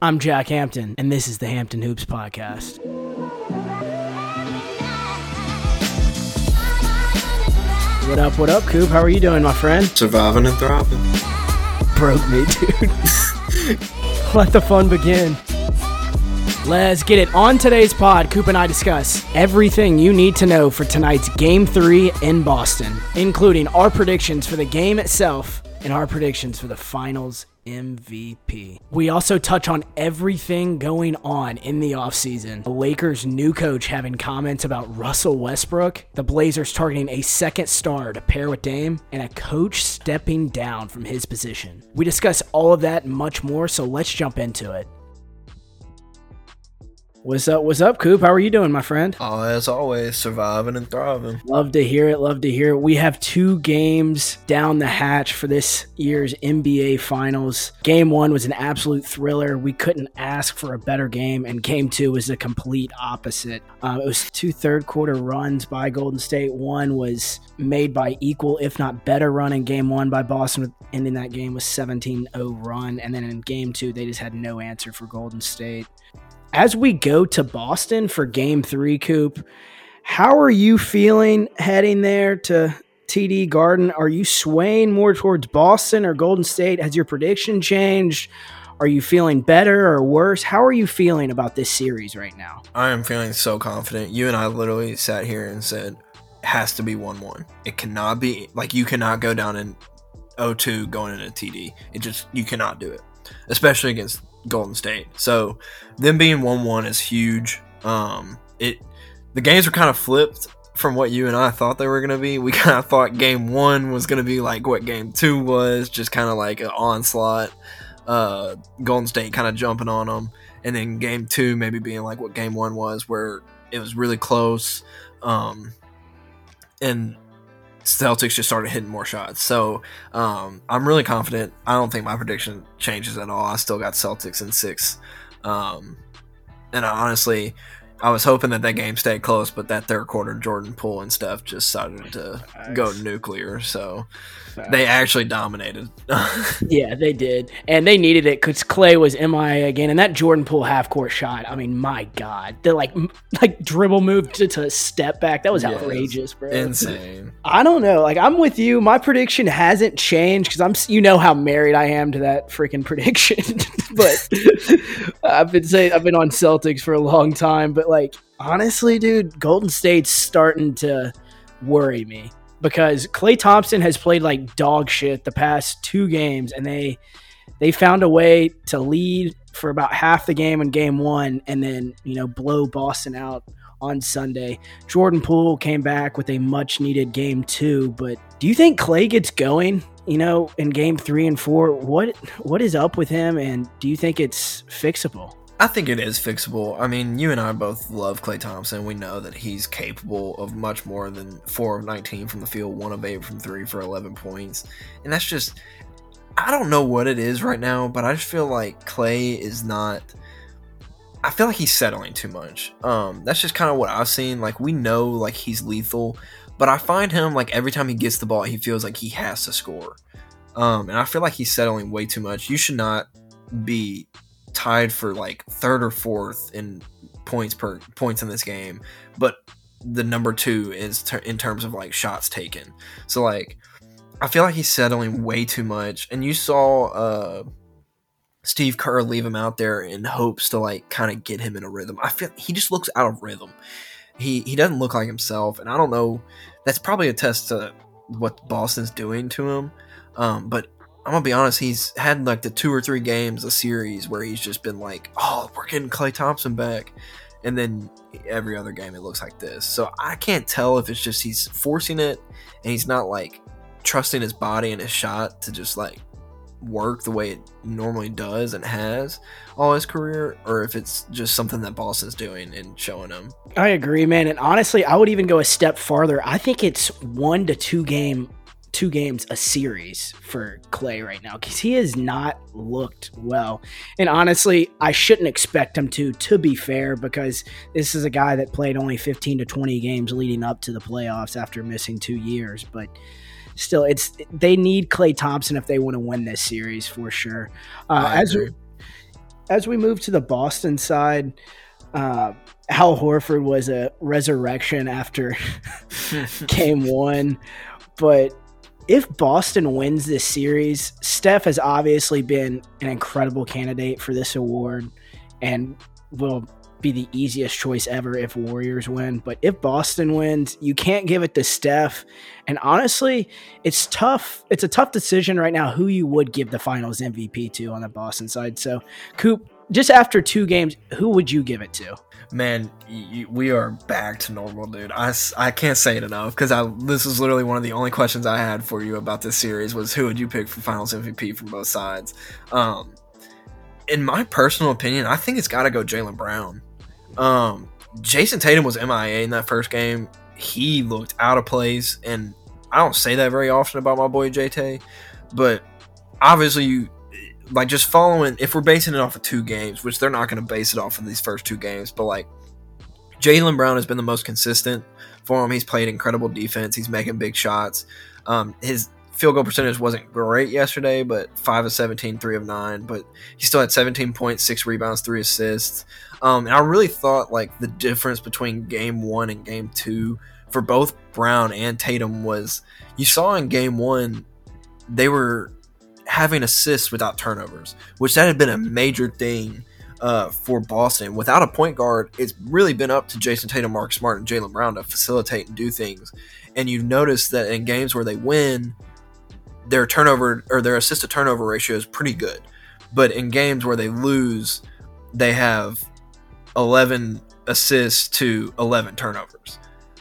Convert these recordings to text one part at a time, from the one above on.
I'm Jack Hampton, and this is the Hampton Hoops Podcast. What up, what up, Coop? How are you doing, my friend? Surviving and thriving. Broke me, dude. Let the fun begin. Let's get it. On today's pod, Coop and I discuss everything you need to know for tonight's Game 3 in Boston, including our predictions for the game itself and our predictions for the finals MVP. We also touch on everything going on in the offseason. The Lakers' new coach having comments about Russell Westbrook, the Blazers targeting a second star to pair with Dame, and a coach stepping down from his position. We discuss all of that and much more, so let's jump into it. What's up? What's up, Coop? How are you doing, my friend? Oh, as always, surviving and thriving. Love to hear it. Love to hear it. We have two games down the hatch for this year's NBA Finals. Game one was an absolute thriller. We couldn't ask for a better game, and game two was the complete opposite. Uh, it was two third quarter runs by Golden State. One was made by equal, if not better, run in game one by Boston, ending that game with 17 0 run. And then in game two, they just had no answer for Golden State as we go to Boston for game three, Coop, how are you feeling heading there to TD Garden? Are you swaying more towards Boston or Golden State? Has your prediction changed? Are you feeling better or worse? How are you feeling about this series right now? I am feeling so confident. You and I literally sat here and said, has to be 1 1. It cannot be, like, you cannot go down in 0 2 going into TD. It just, you cannot do it, especially against Golden State. So them being one one is huge. Um, it the games were kind of flipped from what you and I thought they were gonna be. We kind of thought game one was gonna be like what game two was, just kind of like an onslaught. Uh, Golden State kind of jumping on them, and then game two maybe being like what game one was, where it was really close. Um, and Celtics just started hitting more shots. So um, I'm really confident. I don't think my prediction changes at all. I still got Celtics in six. Um, and I honestly, I was hoping that that game stayed close, but that third quarter Jordan Poole and stuff just started to Facts. go nuclear. So Facts. they actually dominated. yeah, they did, and they needed it because Klay was MIA again, and that Jordan Poole half court shot. I mean, my God, the like like dribble move to, to step back that was yes. outrageous, bro. Insane. I don't know. Like I'm with you. My prediction hasn't changed because I'm you know how married I am to that freaking prediction, but I've been saying I've been on Celtics for a long time, but like honestly, dude, Golden State's starting to worry me because Klay Thompson has played like dog shit the past two games, and they they found a way to lead for about half the game in game one, and then you know blow Boston out on Sunday. Jordan Poole came back with a much needed game two, but do you think Klay gets going? You know, in game three and four, what what is up with him, and do you think it's fixable? I think it is fixable. I mean, you and I both love Klay Thompson. We know that he's capable of much more than 4 of 19 from the field, 1 of 8 from 3 for 11 points. And that's just, I don't know what it is right now, but I just feel like Klay is not. I feel like he's settling too much. Um, that's just kind of what I've seen. Like we know, like he's lethal, but I find him like every time he gets the ball, he feels like he has to score. Um, and I feel like he's settling way too much. You should not be tied for like third or fourth in points per points in this game, but the number two is ter- in terms of like shots taken. So like, I feel like he's settling way too much. And you saw uh, Steve Kerr leave him out there in hopes to like kind of get him in a rhythm. I feel he just looks out of rhythm. He he doesn't look like himself, and I don't know. That's probably a test to what Boston's doing to him. Um, but I'm gonna be honest, he's had like the two or three games a series where he's just been like, "Oh, we're getting Klay Thompson back," and then every other game it looks like this. So I can't tell if it's just he's forcing it and he's not like trusting his body and his shot to just like work the way it normally does and has all his career, or if it's just something that Boston's doing and showing him. I agree, man. And honestly, I would even go a step farther. I think it's one to two game two games a series for Klay right now because he has not looked well. And honestly, I shouldn't expect him to, to be fair, because this is a guy that played only 15 to 20 games leading up to the playoffs after missing two years. But still, it's they need Klay Thompson if they want to win this series for sure. Uh, as as we move to the Boston side, uh, Al Horford was a resurrection after game one. But if Boston wins this series, Steph has obviously been an incredible candidate for this award and will be the easiest choice ever if Warriors win. But if Boston wins, you can't give it to Steph. And honestly, it's tough. It's a tough decision right now who you would give the finals MVP to on the Boston side. So, Coop, just after two games, who would you give it to? Man, you, we are back to normal, dude. I, I can't say it enough because I this is literally one of the only questions I had for you about this series was who would you pick for Finals MVP from both sides. Um, in my personal opinion, I think it's got to go Jaylen Brown. Um, Jayson Tatum was MIA in that first game. He looked out of place, and I don't say that very often about my boy JT, but obviously you like just following if we're basing it off of two games, which they're not going to base it off of these first two games, but like Jaylen Brown has been the most consistent for him. He's played incredible defense. He's making big shots. Um, his field goal percentage wasn't great yesterday, but 5 of 17, 3 of 9. But he still had 17 points, 6 rebounds, 3 assists. Um, and I really thought like the difference between game one and game two for both Brown and Tatum was you saw in game one, they were having assists without turnovers, which that had been a major thing uh, for Boston. Without a point guard, it's really been up to Jayson Tatum, Mark Smart, and Jaylen Brown to facilitate and do things. And you've noticed that in games where they win, their turnover or their assist to turnover ratio is pretty good. But in games where they lose, they have 11 assists to 11 turnovers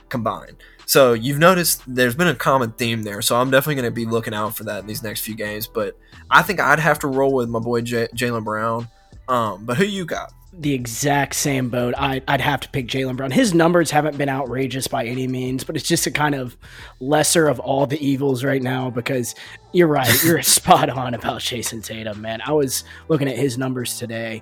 combined. So you've noticed there's been a common theme there. So I'm definitely going to be looking out for that in these next few games. But I think I'd have to roll with my boy J- Jaylen Brown. Um, but who you got? the exact same boat. I, would have to pick Jaylen Brown. His numbers haven't been outrageous by any means, but it's just a kind of lesser of all the evils right now because you're right. You're spot on about Jayson Tatum, man. I was looking at his numbers today.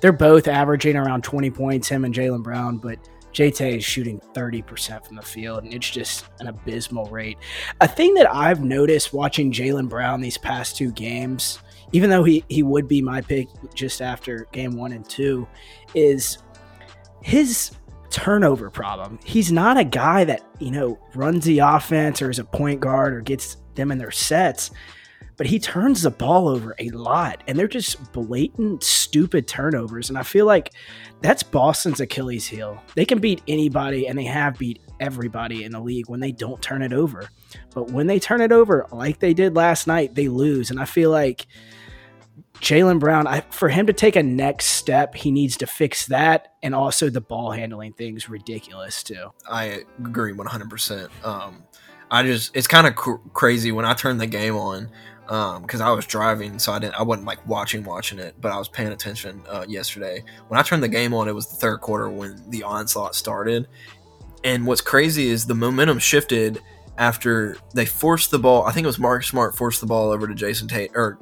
They're both averaging around 20 points, him and Jaylen Brown, but JT is shooting 30% from the field, and it's just an abysmal rate. A thing that I've noticed watching Jaylen Brown these past two games even though he, he would be my pick just after game one and two, is his turnover problem. He's not a guy that, you know, runs the offense or is a point guard or gets them in their sets, but he turns the ball over a lot and they're just blatant, stupid turnovers. And I feel like that's Boston's Achilles heel. They can beat anybody and they have beat everybody in the league when they don't turn it over. But when they turn it over, like they did last night, they lose. And I feel like Jaylen Brown, I, for him to take a next step, he needs to fix that, and also the ball handling thing's ridiculous too. I agree one hundred percent. Um, I just it's kind of cr- crazy when I turn the game on because um, I was driving, so I didn't I wasn't like watching watching it, but I was paying attention uh, yesterday. When I turned the game on, it was the third quarter when the onslaught started, and what's crazy is the momentum shifted after they forced the ball. I think it was Mark Smart forced the ball over to Jason Tate or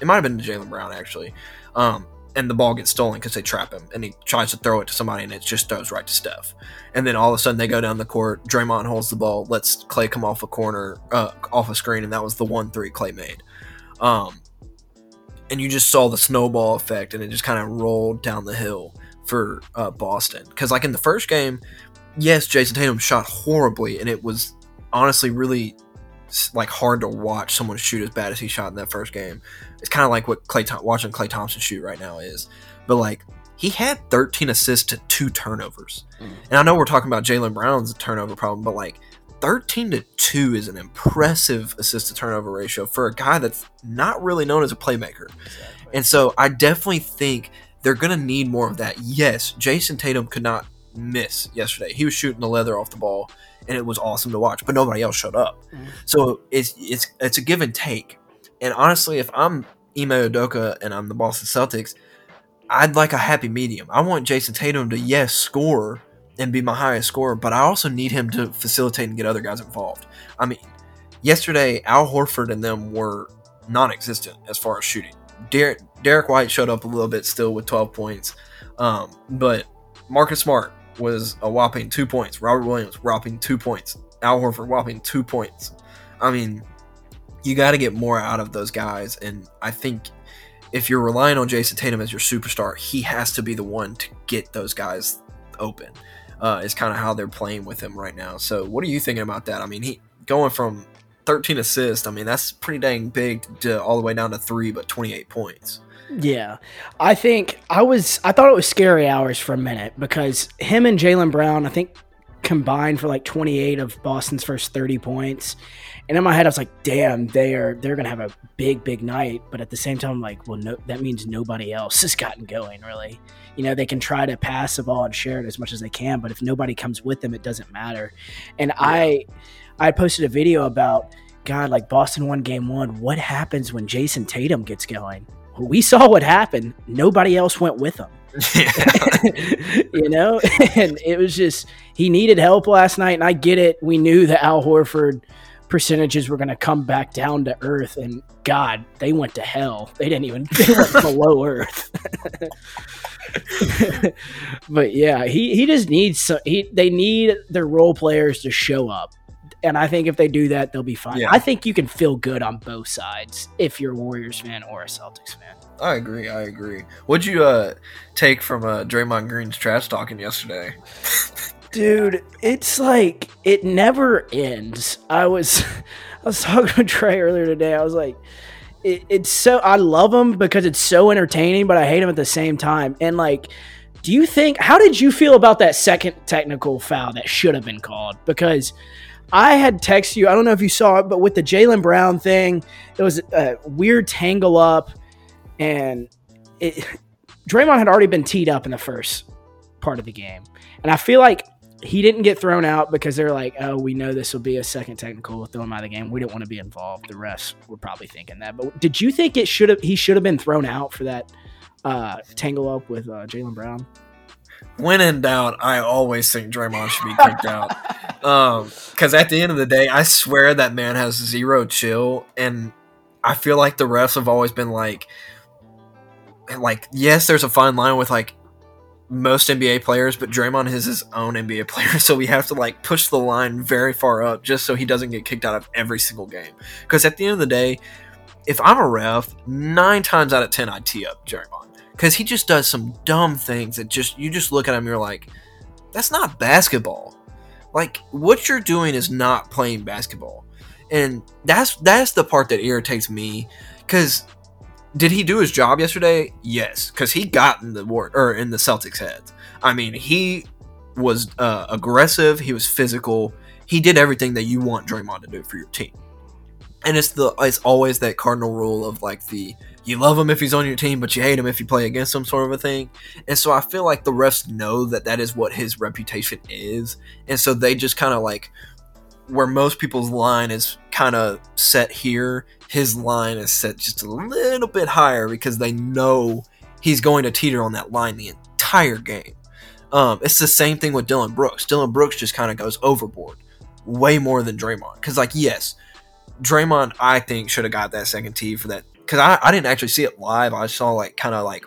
it might have been to Jaylen Brown actually. Um, and the ball gets stolen because they trap him, and he tries to throw it to somebody, and it just goes right to Steph. And then all of a sudden, they go down the court. Draymond holds the ball, lets Klay come off a corner, uh, off a screen, and that was the one three Klay made. Um, and you just saw the snowball effect, and it just kind of rolled down the hill for uh, Boston. Because like in the first game, yes, Jayson Tatum shot horribly, and it was honestly really like hard to watch someone shoot as bad as he shot in that first game. It's kind of like what Klay watching Klay Thompson shoot right now is. But like he had 13 assists to two turnovers, mm. and I know we're talking about Jaylen Brown's turnover problem, but like 13 to 2 is an impressive assist to turnover ratio for a guy that's not really known as a playmaker. Exactly. And so I definitely think they're going to need more of that. Yes, Jayson Tatum could not miss yesterday. He was shooting the leather off the ball and it was awesome to watch. But nobody else showed up, mm-hmm. so it's it's it's a give and take. And honestly, if I'm Ime Udoka and I'm the Boston Celtics, I'd like a happy medium. I want Jayson Tatum to yes score and be my highest scorer, but I also need him to facilitate and get other guys involved. I mean, yesterday Al Horford and them were non-existent as far as shooting. Derek, Derrick White showed up a little bit still with 12 points, um, but Marcus Smart was a whopping two points. Robert Williams whopping two points. Al Horford whopping two points. I mean, you got to get more out of those guys, and I think if you're relying on Jayson Tatum as your superstar, he has to be the one to get those guys open. Uh, is kind of how they're playing with him right now. So, what are you thinking about that? I mean, he going from 13 assists. I mean, that's pretty dang big to all the way down to three, but 28 points. Yeah, I think I was. I thought it was scary hours for a minute because him and Jaylen Brown, I think, combined for like 28 of Boston's first 30 points. And in my head, I was like, "Damn, they are they're gonna have a big, big night." But at the same time, I'm like, well, no, that means nobody else has gotten going. Really, you know, they can try to pass the ball and share it as much as they can, but if nobody comes with them, it doesn't matter. And yeah. I, I posted a video about God, like Boston won game one. What happens when Jayson Tatum gets going? we saw what happened. Nobody else went with him. you know, and it was just he needed help last night, and I get it. We knew that Al Horford percentages were going to come back down to earth, and God, they went to hell. They didn't even they went below earth. but yeah, he he just needs so he they need their role players to show up and I think if they do that, they'll be fine. Yeah. I think you can feel good on both sides if you're a Warriors fan or a Celtics fan. I agree. I agree. What'd you uh, take from uh, Draymond Green's trash talking yesterday? Dude, it's like it never ends. I was I was talking to Trey earlier today. I was like, it, it's so I love him because it's so entertaining, but I hate him at the same time. And like, do you think? How did you feel about that second technical foul that should have been called? Because I had texted you. I don't know if you saw it, but with the Jaylen Brown thing, it was a weird tangle up, and it, Draymond had already been teed up in the first part of the game, and I feel like he didn't get thrown out because they're like, "Oh, we know this will be a second technical. We'll throw him out of the game. We didn't want to be involved." The refs were probably thinking that. But did you think it should have? He should have been thrown out for that uh, tangle up with uh, Jaylen Brown when in doubt, I always think Draymond should be kicked out. Because um, at the end of the day, I swear that man has zero chill, and I feel like the refs have always been like, like yes, there's a fine line with like most NBA players, but Draymond is his own NBA player, so we have to like push the line very far up just so he doesn't get kicked out of every single game. Because at the end of the day, if I'm a ref, nine times out of ten, I'd tee up Draymond because he just does some dumb things that just you just look at him, you're like, that's not basketball. Like what you're doing is not playing basketball, and that's that's the part that irritates me. Because did he do his job yesterday? Yes, because he got in the war or in the Celtics' heads. I mean, he was uh, aggressive. He was physical. He did everything that you want Draymond to do for your team. And it's the it's always that cardinal rule of like the you love him if he's on your team, but you hate him if you play against him, sort of a thing. And so I feel like the refs know that that is what his reputation is, and so they just kind of like where most people's line is kind of set here, his line is set just a little bit higher because they know he's going to teeter on that line the entire game. Um, it's the same thing with Dillon Brooks. Dillon Brooks just kind of goes overboard way more than Draymond. Because, like, yes, Draymond, I think, should have got that second tee for that because I, I didn't actually see it live. I saw like kind of like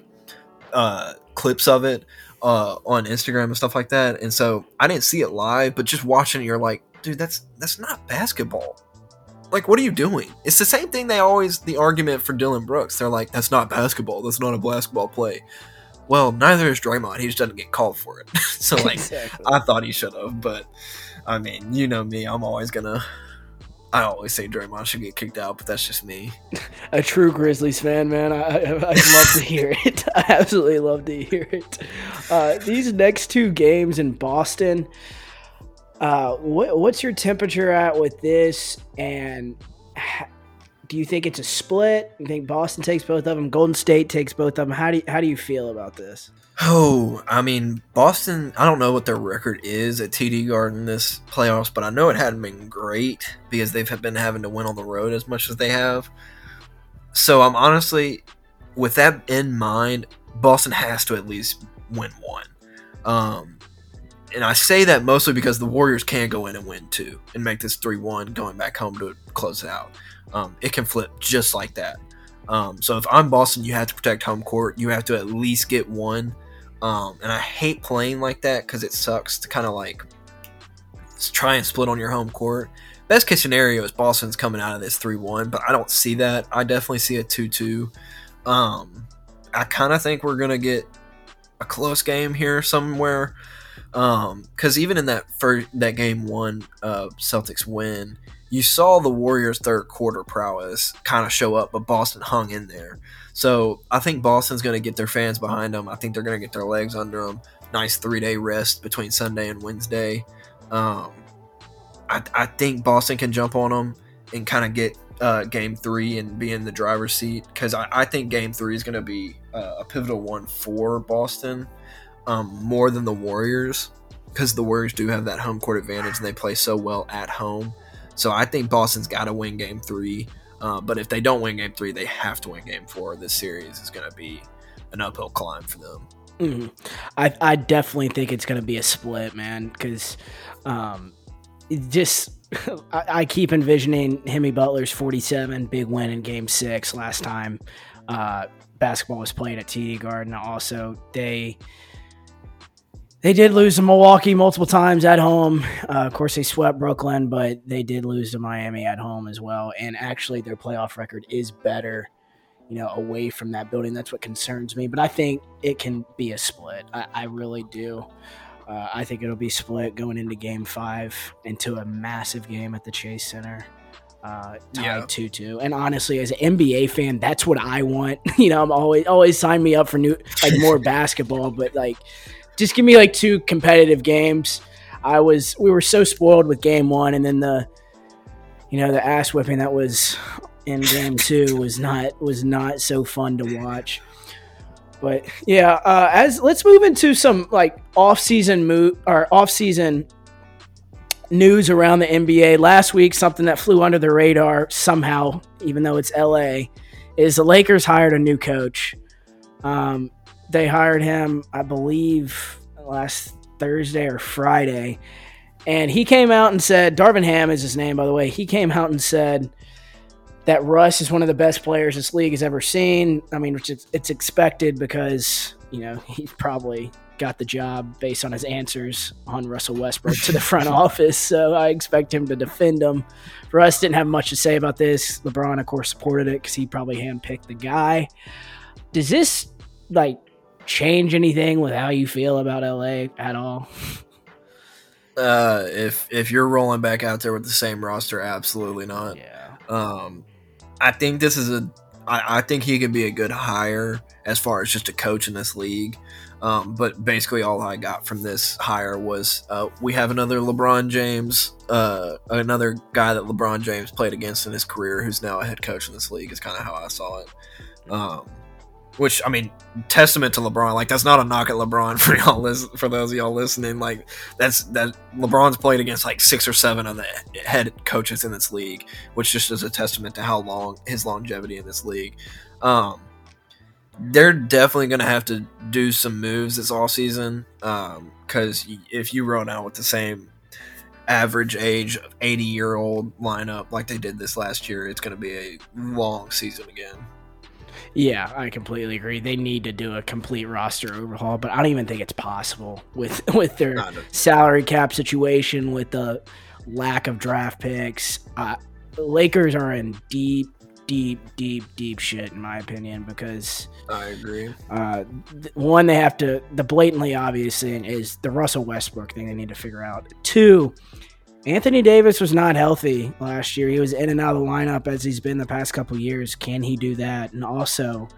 uh, clips of it uh, on Instagram and stuff like that, and so I didn't see it live. But just watching it, you're like, dude, that's that's not basketball. Like, what are you doing? It's the same thing. They always the argument for Dillon Brooks. They're like, that's not basketball. That's not a basketball play. Well, neither is Draymond. He just doesn't get called for it. so like, exactly. I thought he should have, but I mean, you know me. I'm always gonna I always say Draymond should get kicked out, but that's just me. A true Grizzlies fan, man. I, I, would love to hear it. I absolutely love to hear it. Uh, these next two games in Boston, uh, what, what's your temperature at with this? And do you think it's a split? You think Boston takes both of them? Golden State takes both of them? How do you, how do you feel about this? Oh, I mean, Boston, I don't know what their record is at TD Garden this playoffs, but I know it hadn't been great because they've been having to win on the road as much as they have. So I'm honestly, with that in mind, Boston has to at least win one. Um, and I say that mostly because the Warriors can go in and win two and make this 3 1 going back home to close it out. Um, it can flip just like that. Um, so if I'm Boston, you have to protect home court. You have to at least get one um, and I hate playing like that because it sucks to kind of like try and split on your home court. Best case scenario is Boston's coming out of this 3 1, but I don't see that. I definitely see a 2 2. Um, I kind of think we're gonna get a close game here somewhere. Um, because even in that first that game one, uh, Celtics win, you saw the Warriors' third quarter prowess kind of show up, but Boston hung in there. So I think Boston's going to get their fans behind them. I think they're going to get their legs under them. Nice three day rest between Sunday and Wednesday. Um, I, I think Boston can jump on them and kind of get uh, game three and be in the driver's seat because I, I, think game three is going to be uh, a pivotal one for Boston um, more than the Warriors because the Warriors do have that home court advantage and they play so well at home. So I think Boston's got to win game three. Uh, but if they don't win game three, they have to win game four. This series is going to be an uphill climb for them. Mm-hmm. I, I definitely think it's going to be a split, man, because um, just I, keep envisioning Jimmy Butler's 47 big win in game six last time uh, basketball was played at TD Garden. Also, they they did lose to Milwaukee multiple times at home. Uh, of course, they swept Brooklyn, but they did lose to Miami at home as well. And actually, their playoff record is better, you know, away from that building. That's what concerns me. But I think it can be a split. I, I really do. Uh, I think it'll be split going into Game Five into a massive game at the Chase Center. Uh, tied yeah. 2 2. And honestly, as an NBA fan, that's what I want. you know, I'm always always sign me up for new like more basketball, but like just give me like two competitive games. I was we were so spoiled with game one, and then the you know the ass whipping that was in game two was not was not so fun to watch. But yeah, uh, as let's move into some like off season move or off season news around the NBA. Last week, something that flew under the radar somehow, even though it's LA, is the Lakers hired a new coach. Um, they hired him, I believe, last Thursday or Friday. And he came out and said, Darvin Ham is his name, by the way. He came out and said that Russ is one of the best players this league has ever seen. I mean, which it's expected because, you know, he probably got the job based on his answers on Russell Westbrook to the front office. So I expect him to defend him. Russ didn't have much to say about this. LeBron, of course, supported it because he probably handpicked the guy. Does this, like, change anything with how you feel about LA at all? Uh, if if you're rolling back out there with the same roster, absolutely not. Yeah. Um, I think this is a. I, I think he could be a good hire as far as just a coach in this league. Um, but basically, all I got from this hire was uh, we have another LeBron James, uh, another guy that LeBron James played against in his career, who's now a head coach in this league. Is kind of how I saw it. Um, which I mean, testament to LeBron. Like that's not a knock at LeBron for y'all for those of y'all listening. Like that's that LeBron's played against like six or seven of the head coaches in this league, which just is a testament to how long his longevity in this league. Um, they're definitely going to have to do some moves this all season because um, if you run out with the same average age 80 year old lineup like they did this last year, it's going to be a long season again. Yeah, I completely agree. They need to do a complete roster overhaul, but I don't even think it's possible with with their salary cap situation, with the lack of draft picks. Uh, Lakers are in deep, deep, deep, deep shit in my opinion because I agree. Uh, one, they have to the blatantly obvious thing is the Russell Westbrook thing they need to figure out. Two, Anthony Davis was not healthy last year. He was in and out of the lineup as he's been the past couple years. Can he do that? And also,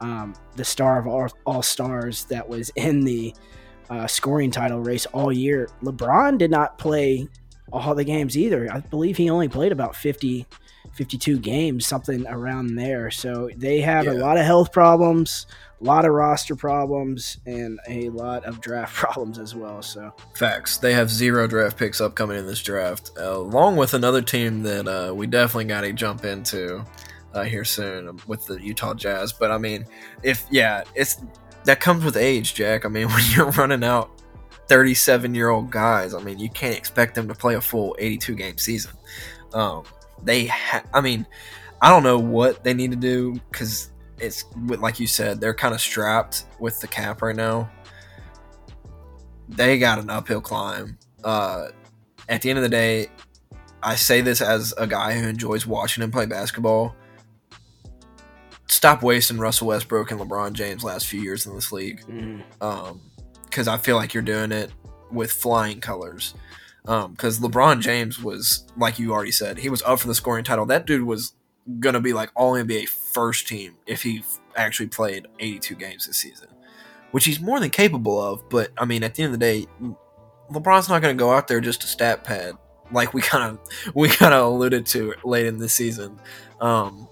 um, the star of all, all, stars that was in the uh, scoring title race all year, LeBron did not play all the games either. I believe he only played about 50, 52 games, something around there. So they have yeah. a lot of health problems a lot of roster problems and a lot of draft problems as well. So facts. They have zero draft picks upcoming in this draft, uh, along with another team that uh, we definitely got to jump into uh, here soon with the Utah Jazz. But I mean, if yeah, it's that comes with age, Jack. I mean, when you're running out 37 year old guys, I mean, you can't expect them to play a full 82 game season. Um, they, ha- I mean, I don't know what they need to do because it's like you said, they're kind of strapped with the cap right now. They got an uphill climb. Uh, at the end of the day, I say this as a guy who enjoys watching him play basketball. stop wasting Russell Westbrook and LeBron James last few years in this league. Mm. Um, because I feel like you're doing it with flying colors. Um, because LeBron James was like you already said, he was up for the scoring title. That dude was gonna be like all NBA first team if he actually played 82 games this season, which he's more than capable of. But I mean, at the end of the day, LeBron's not gonna go out there just a stat pad like we kind of we kind of alluded to late in this season. Um,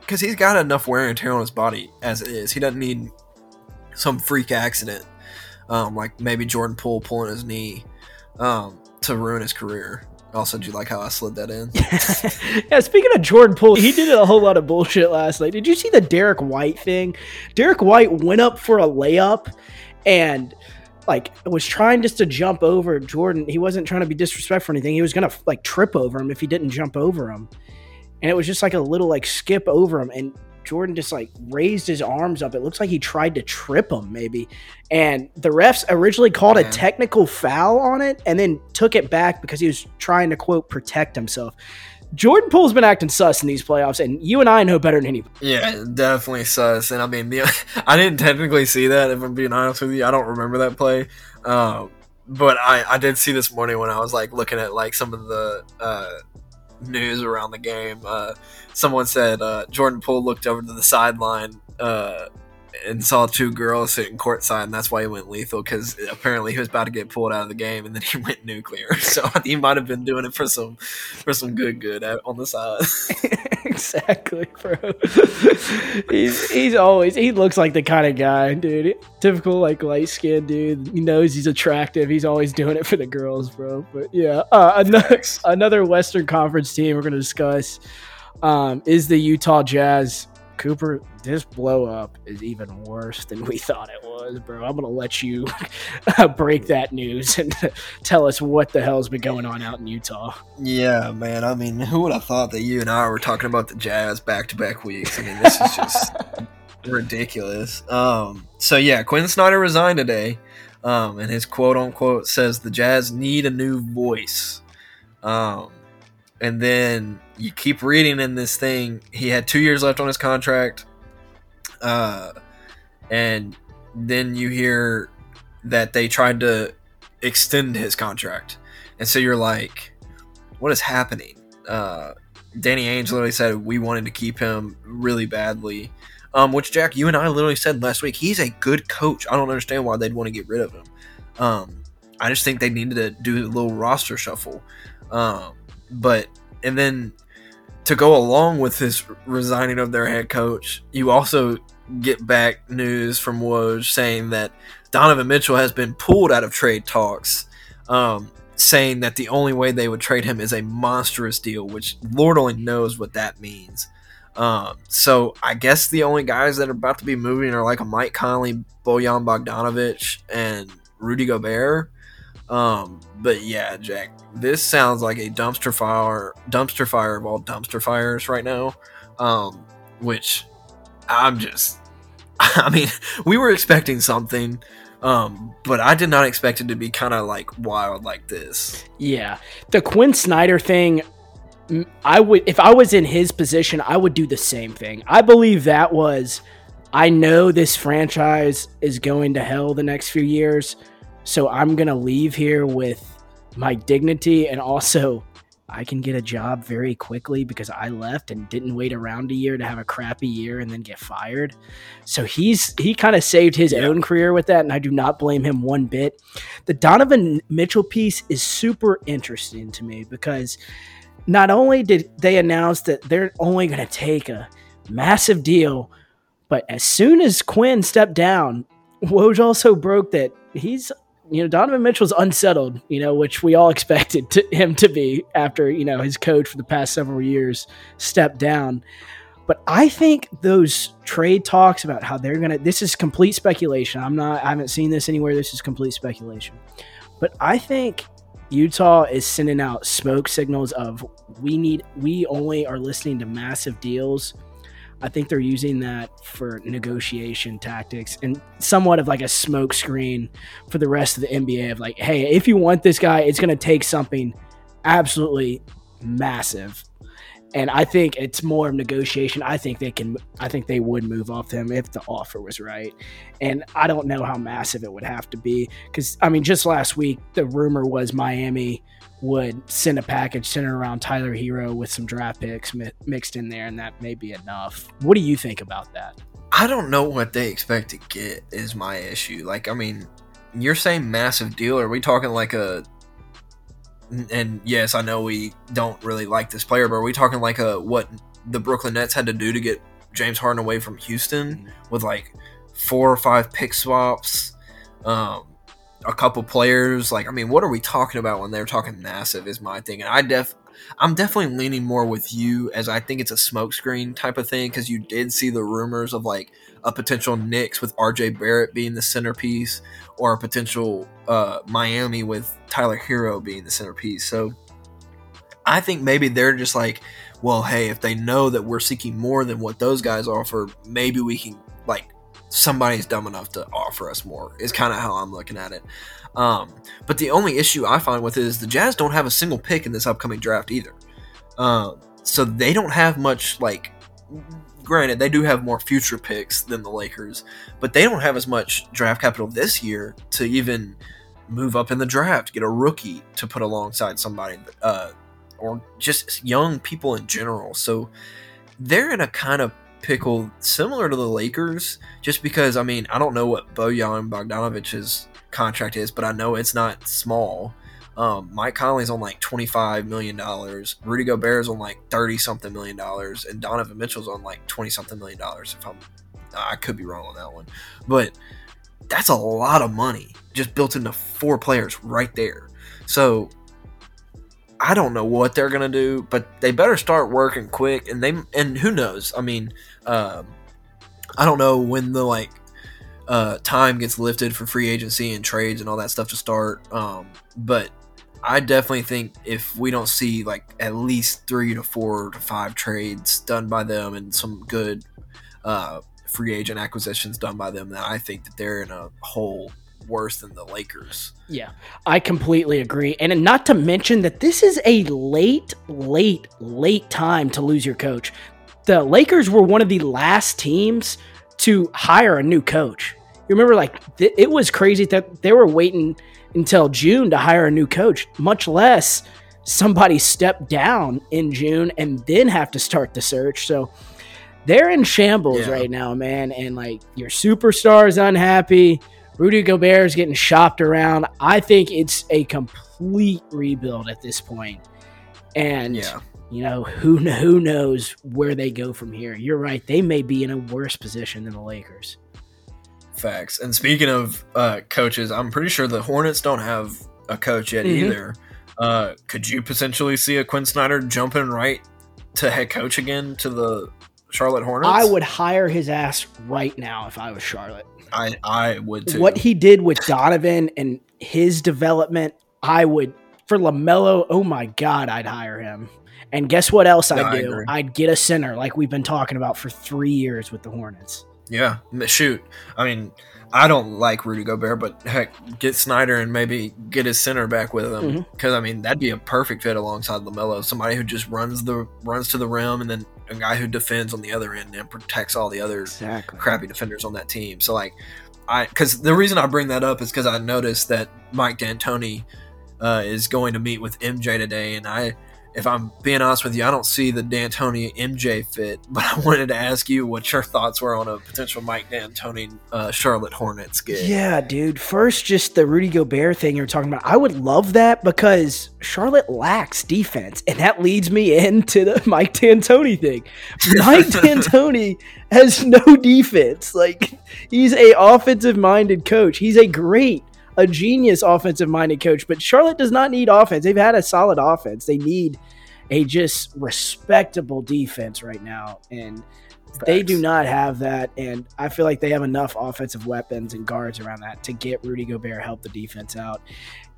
because he's got enough wear and tear on his body as it is. He doesn't need some freak accident, um, like maybe Jordan Poole pulling his knee, um, to ruin his career. Also, do you like how I slid that in? yeah, speaking of Jordan Poole, he did a whole lot of bullshit last night. Did you see the Derrick White thing? Derrick White went up for a layup and like was trying just to jump over Jordan. He wasn't trying to be disrespectful or anything. He was gonna like trip over him if he didn't jump over him. And it was just like a little like skip over him. And Jordan just like raised his arms up. It looks like he tried to trip him, maybe. And the refs originally called a technical foul on it and then took it back because he was trying to quote protect himself. Jordan Poole's been acting sus in these playoffs, and you and I know better than anybody. Yeah, definitely sus. And I mean, the, I didn't technically see that. If I'm being honest with you, I don't remember that play. Uh, but I, I did see this morning when I was like looking at like some of the uh, news around the game. Uh, someone said uh, Jordan Poole looked over to the sideline uh, and saw two girls sitting courtside, and that's why he went lethal because apparently he was about to get pulled out of the game, and then he went nuclear. So he might have been doing it for some for some good good on the side. exactly, bro. he's he's always he looks like the kind of guy, dude. Typical like light skinned dude. He knows he's attractive. He's always doing it for the girls, bro. But yeah, uh, another another Western Conference team we're gonna discuss um, is the Utah Jazz. Cooper, this blow up is even worse than we thought it was, bro. I'm gonna let you break that news and tell us what the hell's been going on out in Utah. Yeah, man. I mean, who would have thought that you and I were talking about the Jazz back to back weeks? I mean, this is just ridiculous. Um, so yeah, Quinn Snyder resigned today, um, and his quote unquote says the Jazz need a new voice. Um, and then you keep reading in this thing. He had two years left on his contract, uh, and then you hear that they tried to extend his contract, and so you're like, "What is happening?" Uh, Danny Ainge literally said we wanted to keep him really badly. Um, which Jack, you and I literally said last week, he's a good coach. I don't understand why they'd want to get rid of him. Um, I just think they needed to do a little roster shuffle. Um, but and then to go along with this resigning of their head coach, you also get back news from Woj saying that Donovan Mitchell has been pulled out of trade talks, um, saying that the only way they would trade him is a monstrous deal, which Lord only knows what that means. Um, so I guess the only guys that are about to be moving are like a Mike Conley, Bojan Bogdanovic, and Rudy Gobert. Um, but yeah, Jack, this sounds like a dumpster fire, dumpster fire of all dumpster fires right now. Um, which I'm just, I mean, we were expecting something, um, but I did not expect it to be kind of like wild like this. Yeah, the Quinn Snyder thing. I would, if I was in his position, I would do the same thing. I believe that was, I know this franchise is going to hell the next few years, so I'm gonna leave here with my dignity and also I can get a job very quickly because I left and didn't wait around a year to have a crappy year and then get fired. So he's he kind of saved his yeah. own career with that, and I do not blame him one bit. The Donovan Mitchell piece is super interesting to me because not only did they announce that they're only going to take a massive deal, but as soon as Quinn stepped down, Woj also broke that he's you know, Donovan Mitchell's unsettled, you know, which we all expected to, him to be after, you know, his coach for the past several years stepped down. But I think those trade talks about how they're going to, this is complete speculation. I'm not, I haven't seen this anywhere. This is complete speculation. But I think Utah is sending out smoke signals of we need, we only are listening to massive deals I think they're using that for negotiation tactics and somewhat of like a smokescreen for the rest of the NBA of like, hey, if you want this guy, it's going to take something absolutely massive. And I think it's more of negotiation. I think they can. I think they would move off him if the offer was right. And I don't know how massive it would have to be because I mean, just last week the rumor was Miami would send a package centered around Tyler Herro with some draft picks mi- mixed in there, and that may be enough. What do you think about that? I don't know what they expect to get is my issue. Like, I mean, you're saying massive deal. Are we talking like a? And yes, I know we don't really like this player, but are we talking like a what the Brooklyn Nets had to do to get James Harden away from Houston with like four or five pick swaps, um, a couple players? Like, I mean, what are we talking about when they're talking massive? Is my thing, and I def I'm definitely leaning more with you as I think it's a smokescreen type of thing because you did see the rumors of like a potential Knicks with RJ Barrett being the centerpiece or a potential uh, Miami with Tyler Herro being the centerpiece. So I think maybe they're just like, well, hey, if they know that we're seeking more than what those guys offer, maybe we can somebody's dumb enough to offer us more. Is kind of how I'm looking at it. Um, but the only issue I find with it is the Jazz don't have a single pick in this upcoming draft either. Um, so they don't have much like. Granted, they do have more future picks than the Lakers, but they don't have as much draft capital this year to even move up in the draft, get a rookie to put alongside somebody, uh, or just young people in general. So they're in a kind of pickle similar to the Lakers, just because I mean I don't know what Bojan Bogdanovic's contract is, but I know it's not small. Um, Mike Conley's on like twenty five million dollars. Rudy Gobert's on like thirty something million dollars, and Donovan Mitchell's on like twenty something million dollars. If I'm, I could be wrong on that one, but that's a lot of money just built into four players right there. So I don't know what they're gonna do, but they better start working quick. And they and who knows? I mean, um, I don't know when the like uh, time gets lifted for free agency and trades and all that stuff to start. Um, but I definitely think if we don't see like at least three to four to five trades done by them and some good uh, free agent acquisitions done by them, then I think that they're in a hole worse than the Lakers. Yeah, I completely agree. And not to mention that this is a late, late, late time to lose your coach. The Lakers were one of the last teams to hire a new coach. You remember, like, th- it was crazy that they were waiting until June to hire a new coach, much less somebody step down in June and then have to start the search. So they're in shambles Yeah. right now, man. And like your superstar is unhappy. Rudy Gobert is getting shopped around. I think it's a complete rebuild at this point. And Yeah. you know, who who knows where they go from here. You're right. They may be in a worse position than the Lakers. Facts. And speaking of uh, coaches, I'm pretty sure the Hornets don't have a coach yet Mhm. either. Uh, could you potentially see a Quinn Snyder jumping right to head coach again to the Charlotte Hornets? I would hire his ass right now if I was Charlotte. I I would too. What he did with Donovan and his development, I would for LaMelo. Oh my God, I'd hire him. And guess what else I'd I do? I'd get a center like we've been talking about for three years with the Hornets. Yeah, shoot. I mean, I don't like Rudy Gobert, but heck, get Snyder and maybe get his center back with him mm-hmm. because I mean that'd be a perfect fit alongside LaMelo. Somebody who just runs the runs to the rim, and then a guy who defends on the other end and protects all the other Exactly. crappy defenders on that team. So like, I because the reason I bring that up is because I noticed that Mike D'Antoni uh, is going to meet with MJ today, and I, if I'm being honest with you, I don't see the D'Antoni MJ fit. But I wanted to ask you what your thoughts were on a potential Mike D'Antoni uh, Charlotte Hornets gig. Yeah, dude. First, just the Rudy Gobert thing you were talking about. I would love that because Charlotte lacks defense, and that leads me into the Mike D'Antoni thing. Mike D'Antoni has no defense. Like he's a offensive minded coach. He's a great, a genius offensive minded coach. But Charlotte does not need offense. They've had a solid offense. They need a just respectable defense right now, and they do not have that, and I feel like they have enough offensive weapons and guards around that to get Rudy Gobert help the defense out.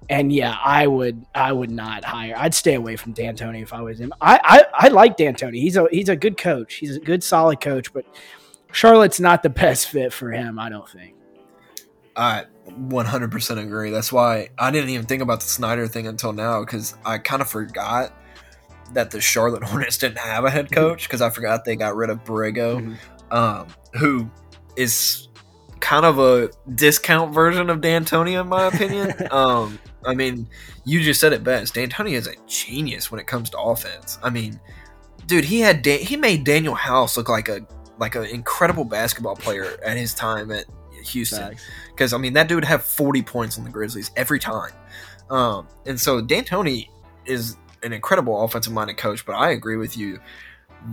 And yeah, I would I would not hire. I'd stay away from D'Antoni if I was him. I I, I like D'Antoni. He's a he's a good coach. He's a good solid coach, but Charlotte's not the best fit for him. I don't think. I 100% agree. That's why I didn't even think about the Snyder thing until now because I kind of forgot that the Charlotte Hornets didn't have a head coach because I forgot they got rid of Borrego, Mhm. um, who is kind of a discount version of D'Antonio in my opinion. um, I mean, you just said it best. D'Antonio is a genius when it comes to offense. I mean, dude, he had Dan- he made Danuel House look like a like an incredible basketball player at his time at Houston because I mean that dude would have 40 points on the Grizzlies every time. Um, and so D'Antoni is an incredible offensive minded coach, but I agree with you.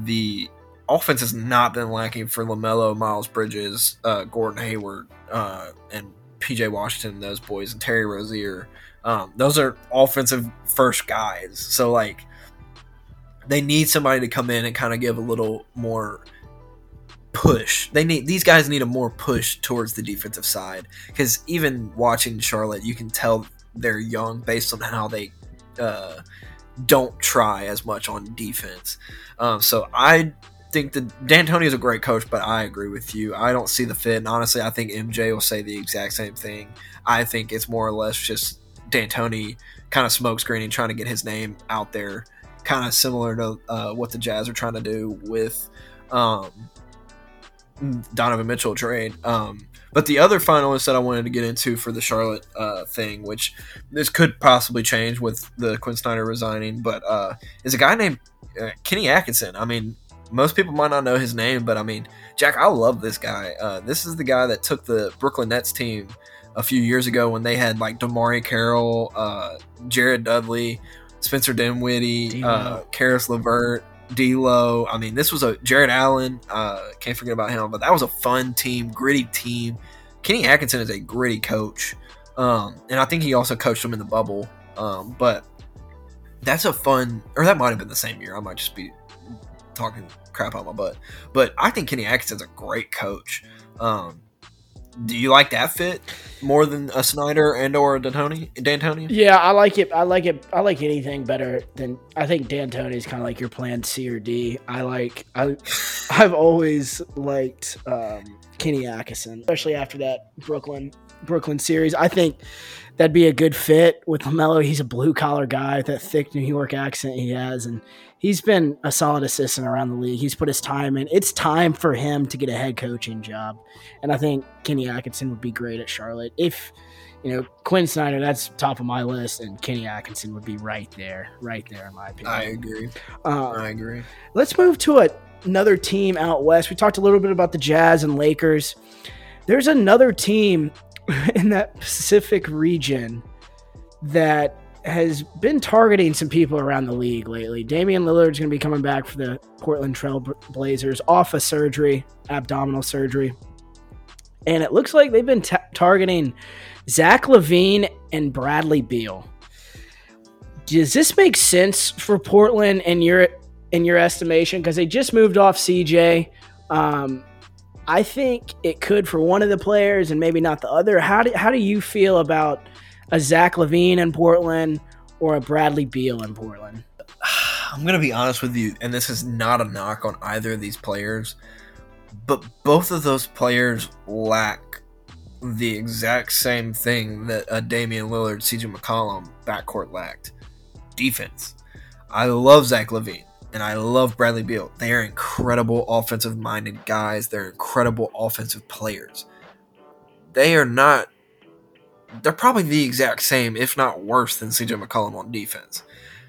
The offense has not been lacking for LaMelo, Miles Bridges, uh, Gordon Hayward, uh, and PJ Washington, those boys, and Terry Rozier. Um, those are offensive first guys. So like they need somebody to come in and kind of give a little more push. They need these guys need a more push towards the defensive side because even watching Charlotte, you can tell they're young based on how they uh, don't try as much on defense. Um, so I think that D'Antoni is a great coach, but I agree with you. I don't see the fit, and honestly, I think MJ will say the exact same thing. I think it's more or less just D'Antoni kind of smokescreening, trying to get his name out there, kind of similar to uh, what the Jazz are trying to do with um, Donovan Mitchell trade. Um, but the other finalist that I wanted to get into for the Charlotte uh, thing, which this could possibly change with the Quin Snyder resigning, but uh, is a guy named uh, Kenny Atkinson. I mean, most people might not know his name, but I mean, Jack, I love this guy. Uh, this is the guy that took the Brooklyn Nets team a few years ago when they had like DeMarre Carroll, uh, Jared Dudley, Spencer Dinwiddie, uh, Caris LeVert, D'Lo. I mean, this was a Jarrett Allen. Uh, can't forget about him, but that was a fun team, gritty team. Kenny Atkinson is a gritty coach, um, and I think he also coached them in the bubble. Um, but that's a fun, or that might have been the same year. I might just be talking crap out my butt. But I think Kenny Atkinson's a great coach. Um, do you like that fit more than a Snyder and or a D'Antoni? D'Antonio? Yeah, I like it. I like it. I like anything better than I think D'Antoni is kind of like your plan C or D. I like. I I've always liked um, Kenny Atkinson, especially after that Brooklyn Brooklyn series. I think that'd be a good fit with LaMelo. He's a blue collar guy with that thick New York accent he has, and he's been a solid assistant around the league. He's put his time in. It's time for him to get a head coaching job, and I think Kenny Atkinson would be great at Charlotte if. You know, Quin Snyder, that's top of my list, and Kenny Atkinson would be right there, right there, in my opinion. I agree. Uh, I agree. Let's move to a, another team out west. We talked a little bit about the Jazz and Lakers. There's another team in that Pacific region that has been targeting some people around the league lately. Damian Lillard's going to be coming back for the Portland Trail Blazers off of surgery, abdominal surgery. And it looks like they've been ta- targeting Zach LaVine and Bradley Beal. Does this make sense for Portland in your in your estimation? Because they just moved off CJ. Um, I think it could for one of the players and maybe not the other. How do how do you feel about a Zach LaVine in Portland or a Bradley Beal in Portland? I'm gonna be honest with you, and this is not a knock on either of these players, but both of those players lack the exact same thing that a Damian Lillard, CJ McCollum backcourt lacked: defense. I love Zach LaVine and I love Bradley Beal. They are incredible offensive-minded guys. They're incredible offensive players. They are not. They're probably the exact same, if not worse, than CJ McCollum on defense.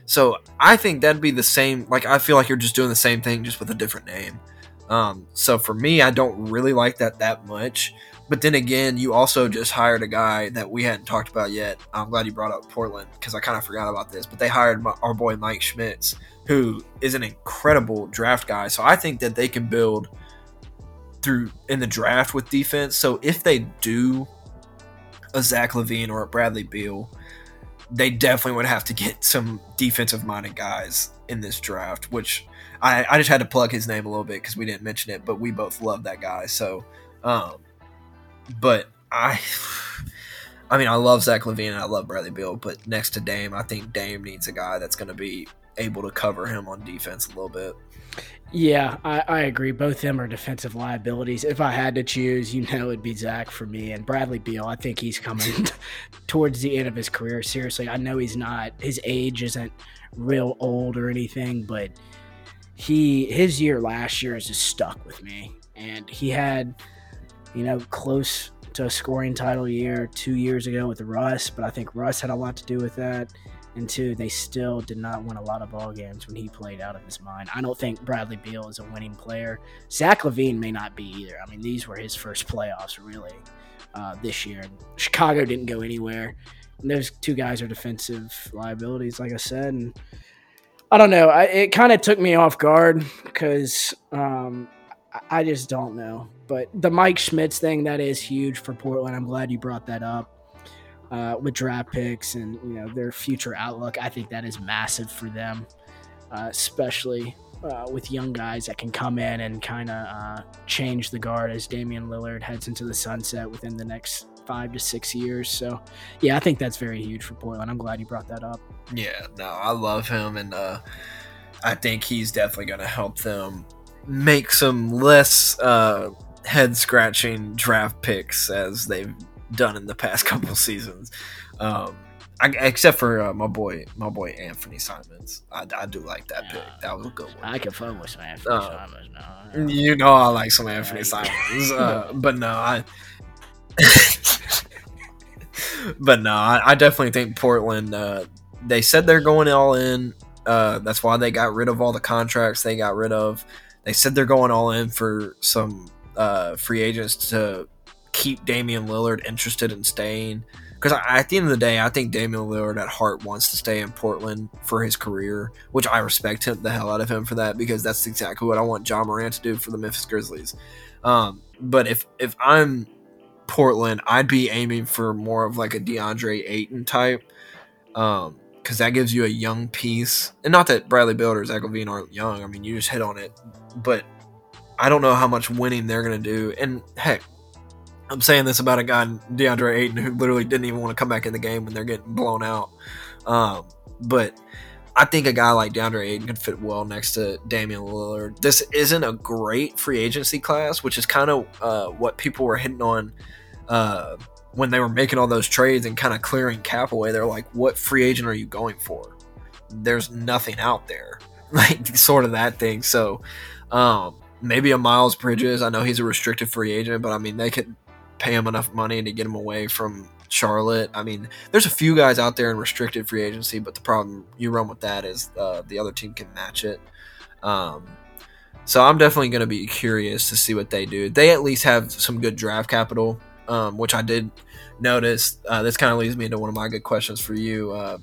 So I think that'd be the same. Like I feel like you're just doing the same thing, just with a different name. Um, so for me, I don't really like that that much. But then again, you also just hired a guy that we hadn't talked about yet. I'm glad you brought up Portland because I kind of forgot about this. But they hired my, our boy Mike Schmitz, who is an incredible draft guy. So I think that they can build through in the draft with defense. So if they do a Zach LaVine or a Bradley Beal, they definitely would have to get some defensive minded guys in this draft, which I, I just had to plug his name a little bit because we didn't mention it, but we both love that guy. So, um, but I, I mean, I love Zach LaVine and I love Bradley Beal, but next to Dame, I think Dame needs a guy that's going to be able to cover him on defense a little bit. Yeah, I, I, agree. Both them are defensive liabilities. If I had to choose, you know, it'd be Zach for me and Bradley Beal. I think he's coming towards the end of his career. Seriously, I know he's not. His age isn't real old or anything, but he his year last year is just stuck with me. And he had, you know, close to a scoring title year two years ago with Russ, but I think Russ had a lot to do with that and two, they still did not win a lot of ball games when he played out of his mind. I don't think Bradley Beal is a winning player. Zach LaVine may not be either. I mean, these were his first playoffs really uh, this year. Chicago didn't go anywhere. And those two guys are defensive liabilities, like I said. And I don't know. I, it kind of took me off guard because um, I just don't know. But the Mike Schmitz thing that is huge for Portland. I'm glad you brought that up uh, with draft picks and you know their future outlook. I think that is massive for them, uh, especially uh, with young guys that can come in and kind of uh, change the guard as Damian Lillard heads into the sunset within the next five to six years. So, yeah, I think that's very huge for Portland. I'm glad you brought that up. Yeah, no, I love him, and uh, I think he's definitely going to help them make some less uh, head scratching draft picks as they've done in the past couple seasons. Um, I, except for uh, my boy, my boy Anthony Simons. I, I do like that yeah, pick. That was a good one. I can fuck with some Anthony uh, Simons. No, you know I like some Anthony Simons, uh, but no, I. but no, I, I, definitely think Portland. Uh, they said they're going all in. Uh, that's why they got rid of all the contracts they got rid of. They said they're going all in for some uh, free agents to keep Damian Lillard interested in staying. Because at the end of the day, I think Damian Lillard at heart wants to stay in Portland for his career, which I respect him the hell out of him for that because that's exactly what I want John Morant to do for the Memphis Grizzlies. Um, but if if I'm Portland, I'd be aiming for more of like a DeAndre Ayton type, because um, that gives you a young piece. And not that Bradley Beal or Zach LaVine aren't young. I mean, you just hit on it. But I don't know how much winning they're going to do. And heck, I'm saying this about a guy, DeAndre Ayton, who literally didn't even want to come back in the game when they're getting blown out. Um, but I think a guy like DeAndre Ayton could fit well next to Damian Lillard. This isn't a great free agency class, which is kind of uh, what people were hitting on uh, when they were making all those trades and kind of clearing cap away. They're like, what free agent are you going for? There's nothing out there. Like, sort of that thing. So, um, maybe a Miles Bridges. I know he's a restricted free agent, but I mean, they could pay him enough money to get him away from Charlotte. I mean, there's a few guys out there in restricted free agency, but the problem you run with that is uh, the other team can match it. Um, so I'm definitely going to be curious to see what they do. They at least have some good draft capital, um, which I did notice. Uh, this kind of leads me into one of my good questions for you. Uh,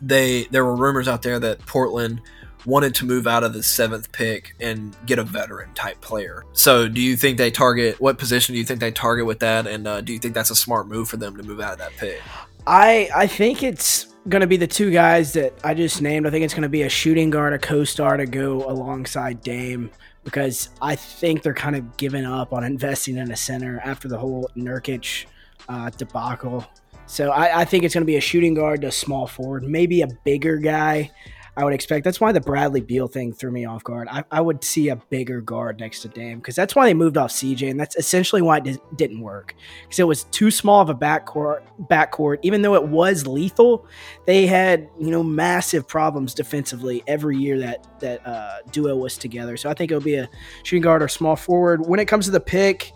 they there were rumors out there that Portland wanted to move out of the seventh pick and get a veteran type player. So, do you think they target what position do you think they target with that? And uh, do you think that's a smart move for them to move out of that pick? I I think it's going to be the two guys that I just named. I think it's going to be a shooting guard, a co-star to go alongside Dame because I think they're kind of giving up on investing in a center after the whole Nurkic uh, debacle. So I, I, think it's going to be a shooting guard a small forward, maybe a bigger guy. I would expect. That's why the Bradley Beal thing threw me off guard. I, I would see a bigger guard next to Dame because that's why they moved off CJ, and that's essentially why it di- didn't work because it was too small of a backcourt. Backcourt, even though it was lethal, they had you know massive problems defensively every year that that uh, duo was together. So I think it'll be a shooting guard or small forward. When it comes to the pick.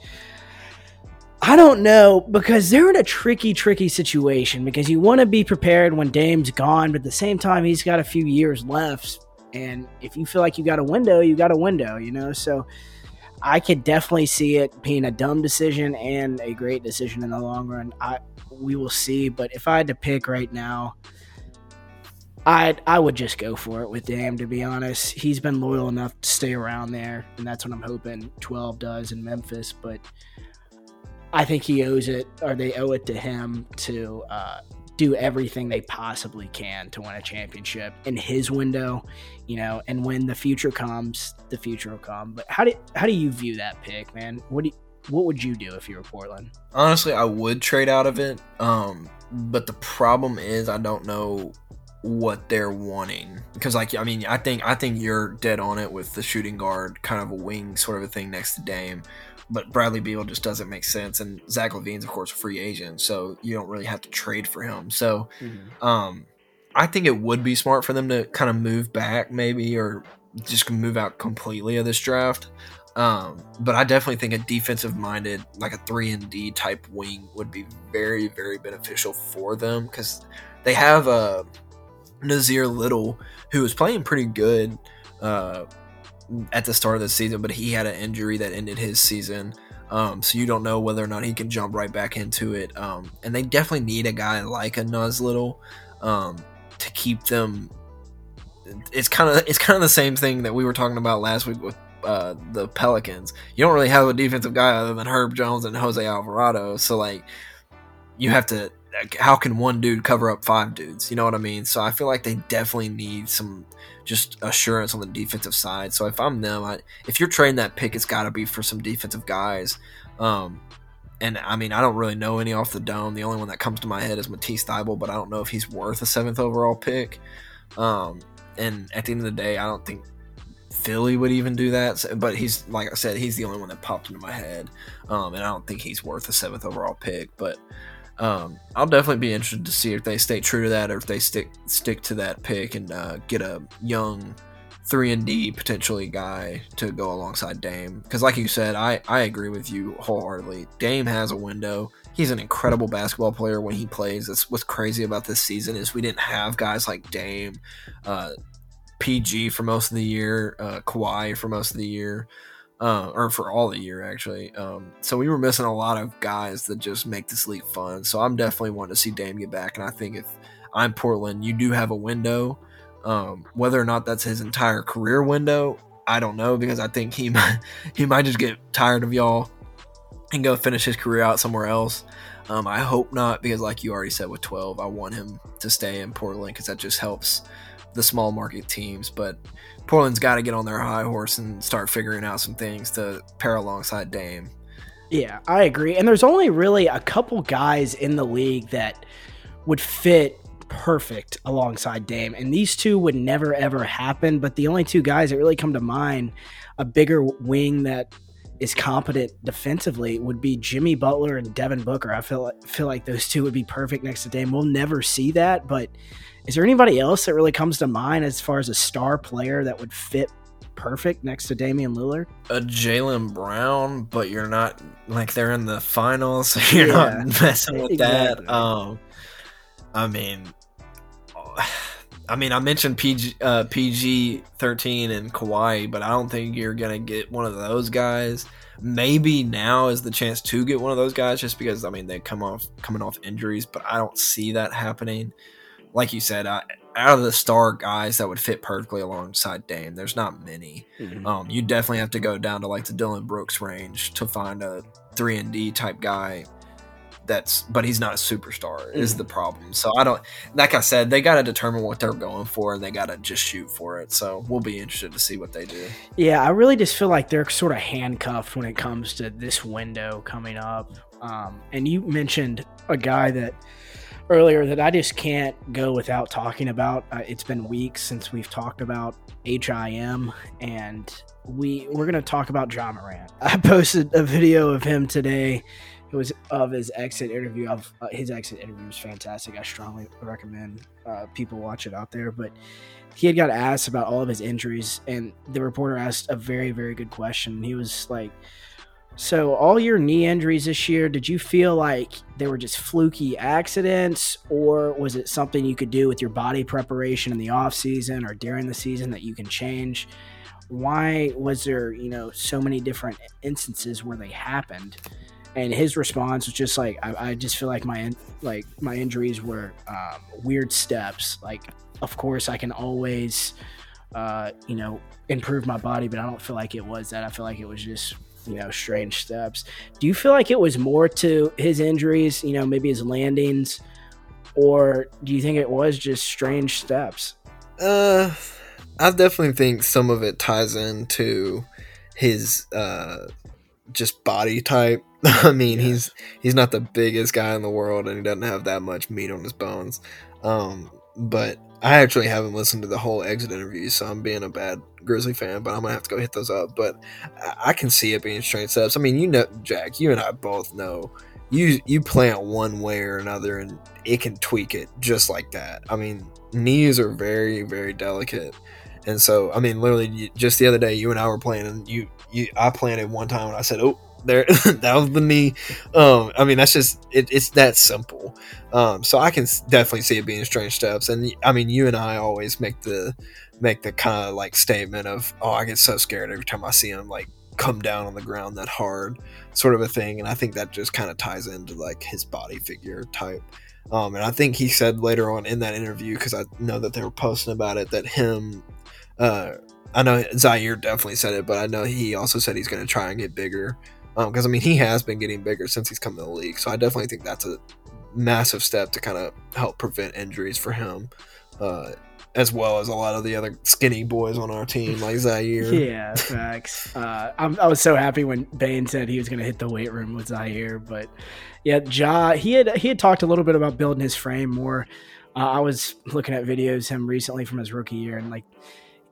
I don't know because they're in a tricky, tricky situation because you want to be prepared when Dame's gone, but at the same time, he's got a few years left. And if you feel like you got a window, you got a window, you know? So I could definitely see it being a dumb decision and a great decision in the long run. I we will see, but if I had to pick right now, I I would just go for it with Dame. To be honest, he's been loyal enough to stay around there, and that's what I'm hoping 12 does in Memphis. But I think he owes it, or they owe it to him to uh, do everything they possibly can to win a championship in his window, you know. And when the future comes, the future will come. But how do how do you view that pick, man? What do you, what would you do if you were Portland? Honestly, I would trade out of it. Um, but the problem is, I don't know what they're wanting because like I mean I think I think you're dead on it with the shooting guard kind of a wing sort of a thing next to Dame but Bradley Beal just doesn't make sense. And Zach LaVine's of course a free agent so you don't really have to trade for him. So mm-hmm. um I think it would be smart for them to kind of move back maybe or just move out completely of this draft. Um, but I definitely think a defensive minded, like a three and D type wing, would be very, very beneficial for them because they have a uh, Nassir Little who was playing pretty good uh, at the start of the season, but he had an injury that ended his season. Um, so you don't know whether or not he can jump right back into it. Um, and they definitely need a guy like a Naz Little um, to keep them. It's kind of it's kind of the same thing that we were talking about last week with uh, the Pelicans. You don't really have a defensive guy other than Herb Jones and Jose Alvarado. So like, you have to. How can one dude cover up five dudes? You know what I mean? So I feel like they definitely need some just assurance on the defensive side. So if I'm them, I, if you're trading that pick, it's got to be for some defensive guys. Um, and I mean, I don't really know any off the dome. The only one that comes to my head is Matisse Thybulle, but I don't know if he's worth a seventh overall pick. Um, and at the end of the day, I don't think Philly would even do that. So, but he's like I said, he's the only one that popped into my head, um, and I don't think he's worth a seventh overall pick. But um, I'll definitely be interested to see if they stay true to that, or if they stick stick to that pick and uh, get a young three and D potentially guy to go alongside Dame. Because like you said, I I agree with you wholeheartedly. Dame has a window. He's an incredible basketball player when he plays. That's what's crazy about this season is we didn't have guys like Dame, uh, PG for most of the year, uh, Kawhi for most of the year, uh, or for all the year actually. Um, so we were missing a lot of guys that just make this league fun. So I'm definitely wanting to see Dame get back, and I think if I'm Portland, you do have a window. Um, whether or not that's his entire career window, I don't know because I think he might he might just get tired of y'all and go finish his career out somewhere else. Um, I hope not because, like you already said, with 12, I want him to stay in Portland because that just helps the small market teams, but Portland's got to get on their high horse and start figuring out some things to pair alongside Dame. Yeah, I agree. And there's only really a couple guys in the league that would fit perfect alongside Dame. And these two would never ever happen, but the only two guys that really come to mind, a bigger wing that is competent defensively would be Jimmy Butler and Devin Booker. I feel feel like those two would be perfect next to Dame. We'll never see that, but is there anybody else that really comes to mind as far as a star player that would fit perfect next to Damian Lillard? A Jaylen Brown, but you're not like they're in the finals, so you're yeah, not messing with exactly. that. Um, I mean, I mean, I mentioned PG uh, PG thirteen and Kawhi, but I don't think you're gonna get one of those guys. Maybe now is the chance to get one of those guys, just because I mean they come off coming off injuries, but I don't see that happening like you said, out of the star guys that would fit perfectly alongside Dame, there's not many. Mm-hmm. Um, you definitely have to go down to like the Dillon Brooks range to find a three and D type guy. That's, but he's not a superstar. Mm-hmm. Is the problem? So I don't. Like I said, they got to determine what they're going for, and they got to just shoot for it. So we'll be interested to see what they do. Yeah, I really just feel like they're sort of handcuffed when it comes to this window coming up. Um, and you mentioned a guy that earlier that I just can't go without talking about. Uh, it's been weeks since we've talked about HIM, and we we're gonna talk about Ja Morant. I posted a video of him today. It was of his exit interview. Of uh, his exit interview was fantastic. I strongly recommend uh, people watch it out there. But he had got asked about all of his injuries, and the reporter asked a very very good question. He was like so, all your knee injuries this year, did you feel like they were just fluky accidents, or was it something you could do with your body preparation in the off season or during the season that you can change? Why was there, you know, so many different instances where they happened? And his response was just like, I, I just feel like my like my injuries were um, weird steps. Like, of course, I can always, uh, you know, improve my body, but I don't feel like it was that. I feel like it was just you know, strange steps. Do you feel like it was more to his injuries, you know, maybe his landings, or do you think it was just strange steps? Uh, I definitely think some of it ties into his uh just body type. I mean, yeah. he's he's not the biggest guy in the world, and he doesn't have that much meat on his bones. Um, but I actually haven't listened to the whole exit interview, so I'm being a bad Grizzly fan. But I'm gonna have to go hit those up. But I, I can see it being strange steps. I mean, you know, Jack, you and I both know you you plant one way or another, and it can tweak it just like that. I mean, knees are very very delicate, and so I mean, literally, just the other day, you and I were playing, and you you I planted one time, and I said, oh there that was the knee um i mean that's just it, it's that simple um so i can definitely see it being strange steps and i mean you and i always make the make the kind of like statement of oh i get so scared every time i see him like come down on the ground that hard sort of a thing and i think that just kind of ties into like his body figure type um and i think he said later on in that interview because i know that they were posting about it that him uh I know Ziaire definitely said it, but I know he also said he's going to try and get bigger because um, I mean he has been getting bigger since he's come to the league. So I definitely think that's a massive step to kind of help prevent injuries for him, uh, as well as a lot of the other skinny boys on our team like Ziaire. yeah, facts. Uh, i was so happy when Bane said he was going to hit the weight room with Ziaire, but yeah, Ja he had he had talked a little bit about building his frame more. Uh, I was looking at videos him recently from his rookie year, and like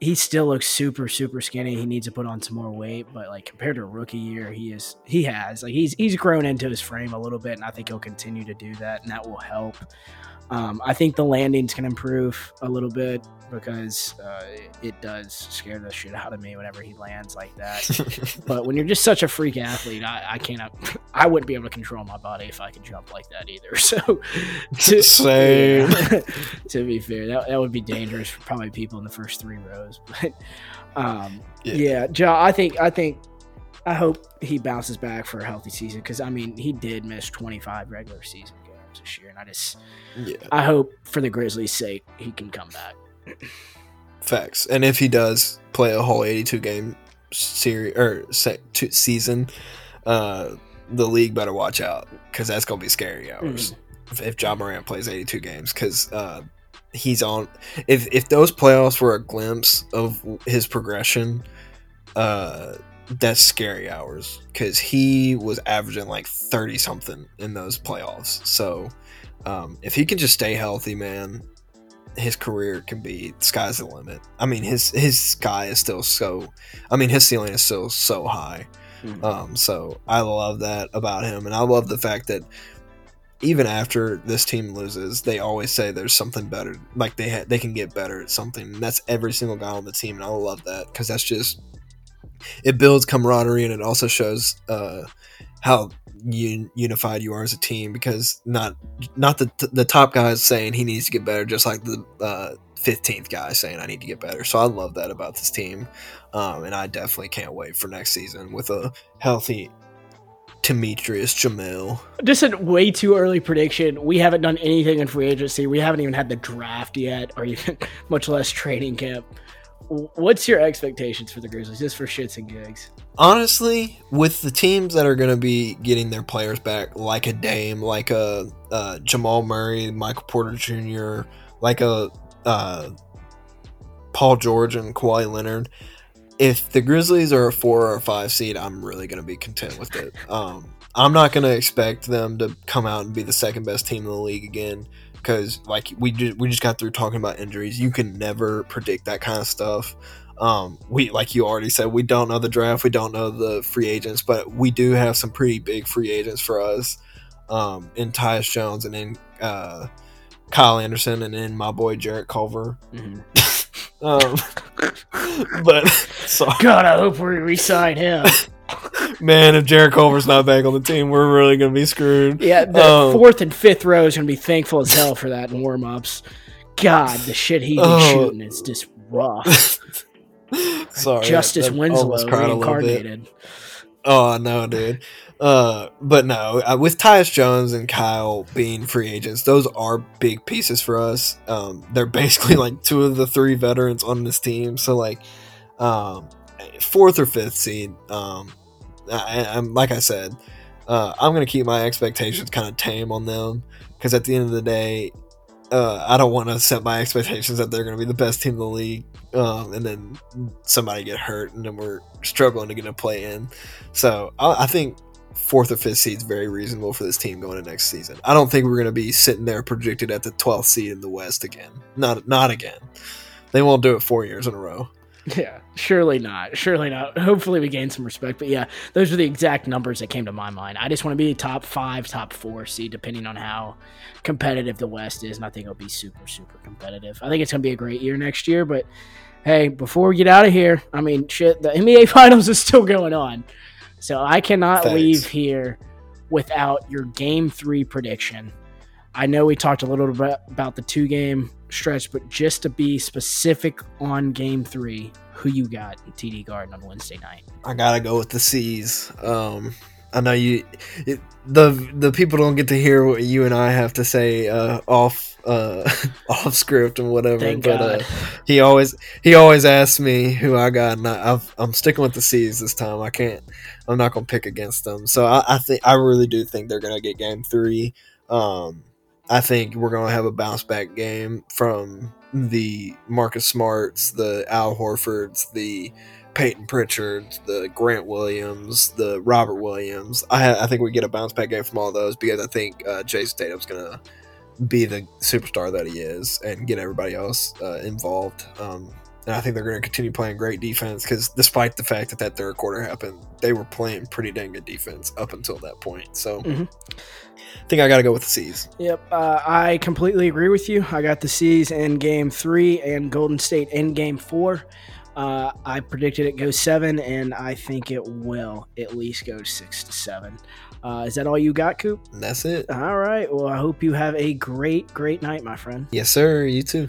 he still looks super super skinny. He needs to put on some more weight, but like compared to rookie year, he is he has like he's he's grown into his frame a little bit, and I think he'll continue to do that, and that will help. Um, I think the landings can improve a little bit because uh, it does scare the shit out of me whenever he lands like that. but when you're just such a freak athlete, I, I can't. I wouldn't be able to control my body if I could jump like that either. So, to, same. Yeah, to be fair, that, that would be dangerous for probably people in the first three rows. But um, yeah, yeah Joe, I think I think I hope he bounces back for a healthy season because I mean he did miss 25 regular season games this year, and I just yeah. I hope for the Grizzlies' sake he can come back. Facts. And if he does play a whole 82 game series or se- season, uh, the league better watch out because that's gonna be scary hours mm-hmm. if, if Ja Morant plays 82 games because uh, he's on. If if those playoffs were a glimpse of his progression, uh, that's scary hours because he was averaging like 30 something in those playoffs. So um, if he can just stay healthy, man, his career can be sky's the limit. I mean, his his sky is still so. I mean, his ceiling is still so high. Mm-hmm. Um, so I love that about him, and I love the fact that even after this team loses, they always say there's something better. Like they ha- they can get better at something. And that's every single guy on the team, and I love that because that's just it builds camaraderie and it also shows uh, how un- unified you are as a team because not not the the top guys saying he needs to get better, just like the uh, fifteenth guy saying I need to get better. So I love that about this team, um, and I definitely can't wait for next season with a healthy Temetrius Jamel. Just a way too early prediction. We haven't done anything in free agency. We haven't even had the draft yet, or even much less training camp. What's your expectations for the Grizzlies, just for shits and gigs? Honestly, with the teams that are going to be getting their players back, like a Dame, like a uh, Jamal Murray, Michael Porter Jr., like a uh, Paul George and Kawhi Leonard, if the Grizzlies are a four or a five seed, I'm really going to be content with it. Um, I'm not going to expect them to come out and be the second best team in the league again because like we just, we just got through talking about injuries. You can never predict that kind of stuff. Um, we like you already said, we don't know the draft, we don't know the free agents, but we do have some pretty big free agents for us. Um, in Tyus Jones and in uh, Kyle Anderson and in my boy Jarrett Culver. Mm-hmm. um, but so, God, I hope we resign him. Man, if Jarrett Culver's not back on the team, we're really gonna be screwed. Yeah, the um, fourth and fifth row is gonna be thankful as hell for that in warm ups. God, the shit he's uh, shooting is just rough. Sorry, Justice Winslow reincarnated. Oh no, dude. Uh, but no, uh, with Tyus Jones and Kyle being free agents, those are big pieces for us. Um, they're basically like two of the three veterans on this team. So like, um, fourth or fifth seed. Um, I, am like I said, uh, I'm gonna keep my expectations kind of tame on them because at the end of the day, uh, I don't want to set my expectations that they're gonna be the best team in the league, um, and then somebody get hurt and then we're struggling to get a play in. So I, I think fourth or fifth seed is very reasonable for this team going into next season. I don't think we're going to be sitting there projected at the 12th seed in the West again. Not not again. They won't do it four years in a row. Yeah, surely not. Surely not. Hopefully, we gain some respect. But yeah, those are the exact numbers that came to my mind. I just want to be top five, top four seed, depending on how competitive the West is. And I think it'll be super, super competitive. I think it's going to be a great year next year. But hey, before we get out of here, I mean, shit, the NBA Finals is still going on. So I cannot Thanks. leave here without your game three prediction. I know we talked a little bit about the two game stretch, but just to be specific on game three, who you got in TD Garden on Wednesday night? I gotta go with the C's. Um, I know you, it, the the people don't get to hear what you and I have to say uh, off uh, off script and whatever. Thank but uh, he always he always asks me who I got, and I, I've, I'm sticking with the C's this time. I can't. I'm not gonna pick against them. So I, I think I really do think they're gonna get game three. Um, I think we're gonna have a bounce back game from the Marcus Smarts, the Al Horfords, the Payton Pritchard, the Grant Williams, the Robert Williams. I, I think we get a bounce back game from all those because I think uh, Jayson Tatum's gonna be the superstar that he is and get everybody else uh, involved. Um, and I think they're going to continue playing great defense because despite the fact that that third quarter happened, they were playing pretty dang good defense up until that point. So Mhm. I think I got to go with the C's. Yep, uh, I completely agree with you. I got the C's in game three and Golden State in game four. Uh, I predicted it goes seven, and I think it will at least go six to seven. Uh, is that all you got, Coop? That's it. All right. Well, I hope you have a great, great night, my friend. Yes, sir. You too.